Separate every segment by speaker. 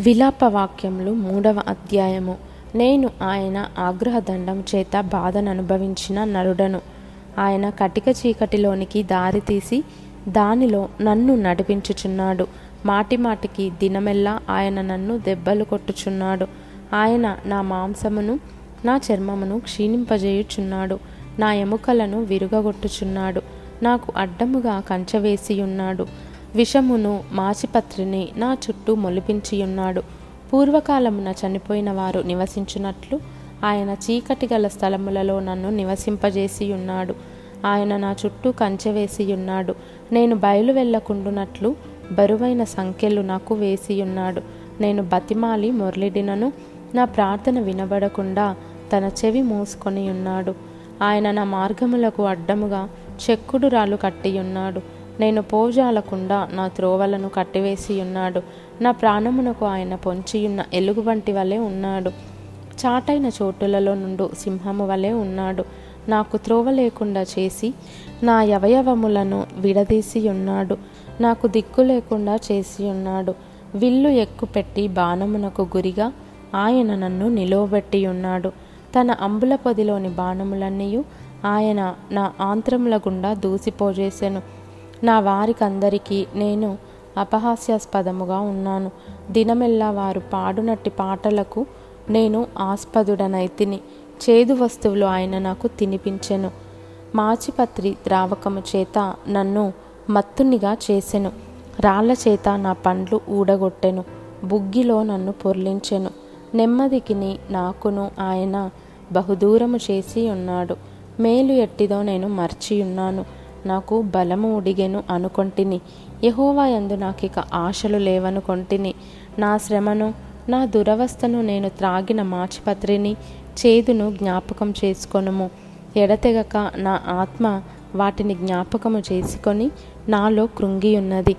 Speaker 1: విలాప వాక్యములు మూడవ అధ్యాయము. నేను ఆయన ఆగ్రహదండం చేత బాధను అనుభవించిన నరుడను. ఆయన కటిక చీకటిలోనికి దారి తీసి దానిలో నన్ను నడిపించుచున్నాడు. మాటి మాటికి దినమెల్లా ఆయన నన్ను దెబ్బలు కొట్టుచున్నాడు. ఆయన నా మాంసమును నా చర్మమును క్షీణింపజేయుచున్నాడు. నా ఎముకలను విరుగగొట్టుచున్నాడు. నాకు అడ్డముగా కంచవేసి ఉన్నాడు విషమును మాచిపత్రిని నా చుట్టూ మొలిపించియున్నాడు. పూర్వకాలమున చనిపోయిన వారు నివసించున్నట్లు ఆయన చీకటి గల స్థలములలో నన్ను నివసింపజేసి ఉన్నాడు ఆయన నా చుట్టూ కంచె వేసి ఉన్నాడు నేను బయలు వెళ్ళకుండునట్లు బరువైన సంఖ్యలు నాకు వేసి ఉన్నాడు నేను బతిమాలి మొరలిడినను నా ప్రార్థన వినబడకుండా తన చెవి మూసుకొని ఉన్నాడు ఆయన నా మార్గములకు అడ్డముగా చెక్కుడు రాళ్ళు కట్టియున్నాడు. నేను పోజాలకుండా నా త్రోవలను కట్టివేసి ఉన్నాడు. నా ప్రాణమునకు ఆయన పొంచియున్న ఎలుగు వంటి వలె ఉన్నాడు. చాటైన చోటులలో నుండు సింహము వలె ఉన్నాడు. నాకు త్రోవ లేకుండా చేసి నా అవయవములను విడదీసి ఉన్నాడు. నాకు దిక్కు లేకుండా చేసి ఉన్నాడు. విల్లు ఎక్కుపెట్టి బాణమునకు గురిగా ఆయన నన్ను నిలువబెట్టి ఉన్నాడు. తన అంబుల పొదిలోని బాణములన్నీయు ఆయన నా ఆంత్రముల గుండా దూసిపోజేసెను. నా వారికందరికీ నేను అపహాస్యాస్పదముగా ఉన్నాను. దినమెల్లా వారు పాడునట్టి పాటలకు నేను ఆస్పదుడనైతిని చేదు వస్తువులు ఆయన నాకు తినిపించెను. మాచిపత్రి ద్రావకము చేత నన్ను మత్తునిగా చేసెను. రాళ్ళ చేత నా పండ్లు ఊడగొట్టెను. బుగ్గిలో నన్ను పొర్లించెను. నెమ్మదికిని నాకును ఆయన బహుదూరము చేసి ఉన్నాడు. మేలు ఎట్టిదో నేను మర్చియున్నాను. నాకు బలము ఉడిగెను అనుకొంటిని. యహోవా యందు నాకిక ఆశలు లేవనుకొంటిని నా శ్రమను నా దురవస్థను నేను త్రాగిన మాచిపత్రిని చేదును జ్ఞాపకం చేసుకొనుము. ఎడతెగక నా ఆత్మ వాటిని జ్ఞాపకము చేసుకొని నాలో కృంగి ఉన్నది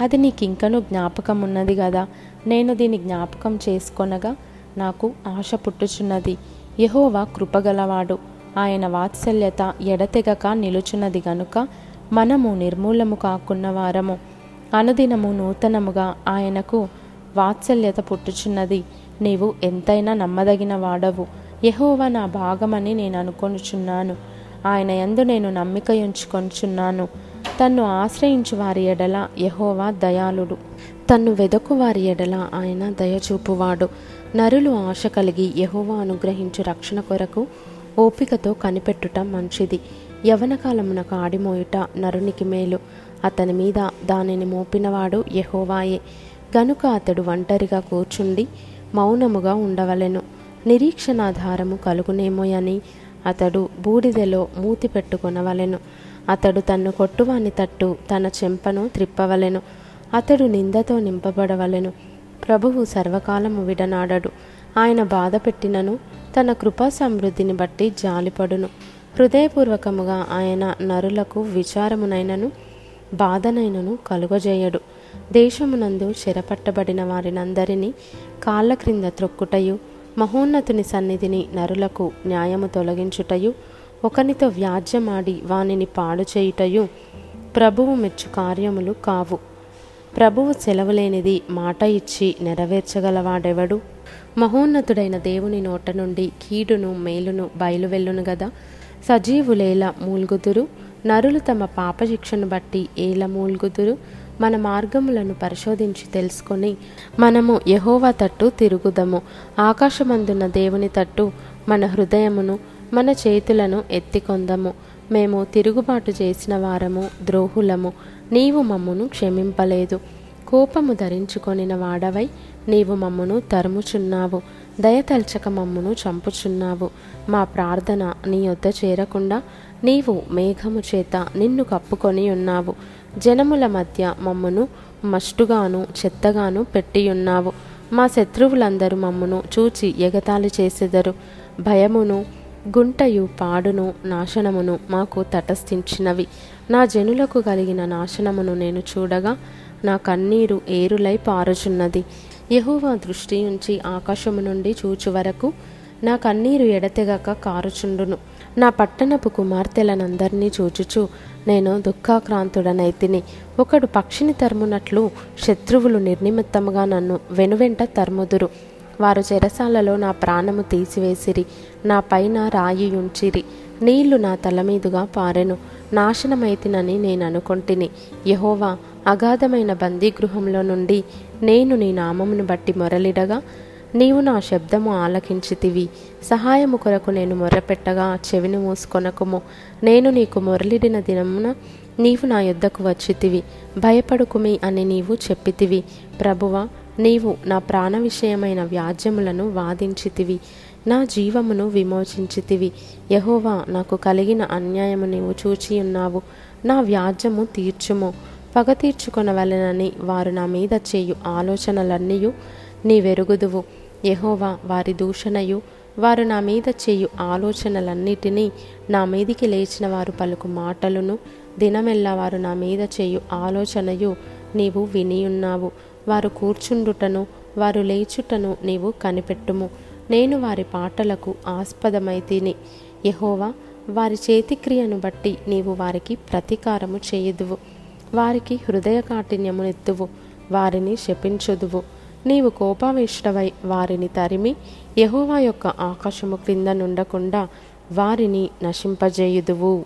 Speaker 1: అది నీకింకను జ్ఞాపకం ఉన్నది కదా నేను దీని జ్ఞాపకం చేసుకొనగా నాకు ఆశ పుట్టుచున్నది. యహోవా కృపగలవాడు. ఆయన వాత్సల్యత ఎడతెగక నిలుచున్నది గనుక మనము నిర్మూలము కాకున్న వారము. అనుదినము నూతనముగా ఆయనకు వాత్సల్యత పుట్టుచున్నది. నీవు ఎంతైనా నమ్మదగిన వాడవు. యహోవా నా భాగమని నేను అనుకొనుచున్నాను. ఆయన ఎందు నేను నమ్మిక ఉంచుకొనుచున్నాను తన్ను ఆశ్రయించు వారి ఎడల యహోవా దయాళుడు. తన్ను వెదకు వారి ఎడల ఆయన దయచూపువాడు. నరులు ఆశ కలిగి యహోవా అనుగ్రహించు రక్షణ కొరకు ఓపికతో కనిపెట్టుట మంచిది. యవన కాలమునకు ఆడిమోయుట నరునికి మేలు. అతని మీద దానిని మోపినవాడు యహోవాయే. గనుక అతడు ఒంటరిగా కూర్చుండి మౌనముగా ఉండవలెను. నిరీక్షణాధారము కలుగునేమోయని అతడు బూడిదెలో మూతి పెట్టుకొనవలెను. అతడు తన్ను కొట్టువాని తట్టు తన చెంపను త్రిప్పవలెను. అతడు నిందతో నింపబడవలెను. ప్రభువు సర్వకాలము విడనాడడు. ఆయన బాధ పెట్టినను తన కృపా సమృద్ధిని బట్టి జాలిపడును. హృదయపూర్వకముగా ఆయన నరులకు విచారమునైనను బాధనైనను కలుగజేయడు. దేశమునందు చెరపట్టబడిన వారినందరినీ కాళ్ళ క్రింద త్రొక్కుటయు మహోన్నతుని సన్నిధిని నరులకు న్యాయము తొలగించుటయు ఒకనితో వ్యాజ్యమాడి వానిని పాడు చేయుటయు ప్రభువు మెచ్చు కార్యములు కావు. ప్రభువు సెలవులేనిది మాట ఇచ్చి నెరవేర్చగలవాడెవడు? మహోన్నతుడైన దేవుని నోట నుండి కీడును మేలును బయలువెల్లును గదా. సజీవులేల మూల్గుదురు. నరులు తమ పాపశిక్షను బట్టి ఏల మూల్గుదురు. మన మార్గములను పరిశోధించి తెలుసుకొని మనము యహోవా తట్టు తిరుగుదము. ఆకాశమందున్న దేవుని తట్టు మన హృదయమును మన చేతులను ఎత్తికొందము. మేము తిరుగుబాటు చేసిన వారము ద్రోహులము. నీవు మమ్మును క్షమింపలేదు. కోపము ధరించుకొనిన వాడవై నీవు మమ్మును తరుముచున్నావు. దయతల్చక మమ్మును చంపుచున్నావు. మా ప్రార్థన నీ యొద్ద చేరకుండా నీవు మేఘము చేత నిన్ను కప్పుకొని ఉన్నావు. జనముల మధ్య మమ్మును మష్టుగాను చెత్తగాను పెట్టియున్నావు. మా శత్రువులందరూ మమ్మును చూచి ఎగతాళి చేసెదరు. భయమును గుంటయు పాడును నాశనమును మాకు తటస్థించినవి. నా జనులకు కలిగిన నాశనమును నేను చూడగా నా కన్నీరు ఏరులై పారుచున్నది. యహోవా దృష్టి ఉంచి ఆకాశము నుండి చూచు వరకు నా కన్నీరు ఎడతెగక కారుచుండును. నా పట్టణపు కుమార్తెలనందరినీ చూచుచు నేను దుఃఖాక్రాంతుడనైతిని ఒకడు పక్షిని తరుమునట్లు శత్రువులు నిర్నిమిత్తముగా నన్ను వెనువెంట తరుముదురు. వారు చెరసాలలో నా ప్రాణము తీసివేసిరి నా పైన రాయి ఉంచిరి నీళ్ళు నా తల మీదుగా పారెను. నాశనమైతినని నేను అనుకొంటిని యహోవా అగాధమైన బందీగృహంలో నుండి నేను నీ నామమును బట్టి మొరలిడగా నీవు నా శబ్దము ఆలకించితివి. సహాయము కొరకు నేను మొర్రపెట్టగా చెవిని మూసుకొనకుము. నేను నీకు మొరలిడిన దినమున నీవు నా యొద్దకు వచ్చితివి. భయపడుకుమి అని నీవు చెప్పితివి. ప్రభువ నీవు నా ప్రాణ విషయమైన వ్యాజ్యములను వాదించితివి. నా జీవమును విమోచించితివి. యహోవా నాకు కలిగిన అన్యాయము నీవు చూచియున్నావు. నా వ్యాజ్యము తీర్చుము. పగ తీర్చుకొనవలెనని వారు నా మీద చేయు ఆలోచనలన్నీయు నీ వెరుగుదువు యహోవా వారి దూషణయు వారు నా మీద చేయు ఆలోచనలన్నిటినీ నా మీదికి లేచిన వారు పలుకు మాటలను దినమెల్లా వారు నా మీద చేయు ఆలోచనయు నీవు వినియున్నావు. వారు కూర్చుండుటను వారు లేచుటను నీవు కనిపెట్టుము. నేను వారి పాటలకు ఆస్పదమైతిని యహోవా వారి చేతిక్రియను బట్టి నీవు వారికి ప్రతీకారము చేయుదువు. వారికి హృదయ కాఠిన్యమునెత్తువు వారిని శపించుదువు. నీవు కోపావేశుడవై వారిని తరిమి యహోవా యొక్క ఆకాశము క్రింద నుండకుండా వారిని నశింపజేయుదువు.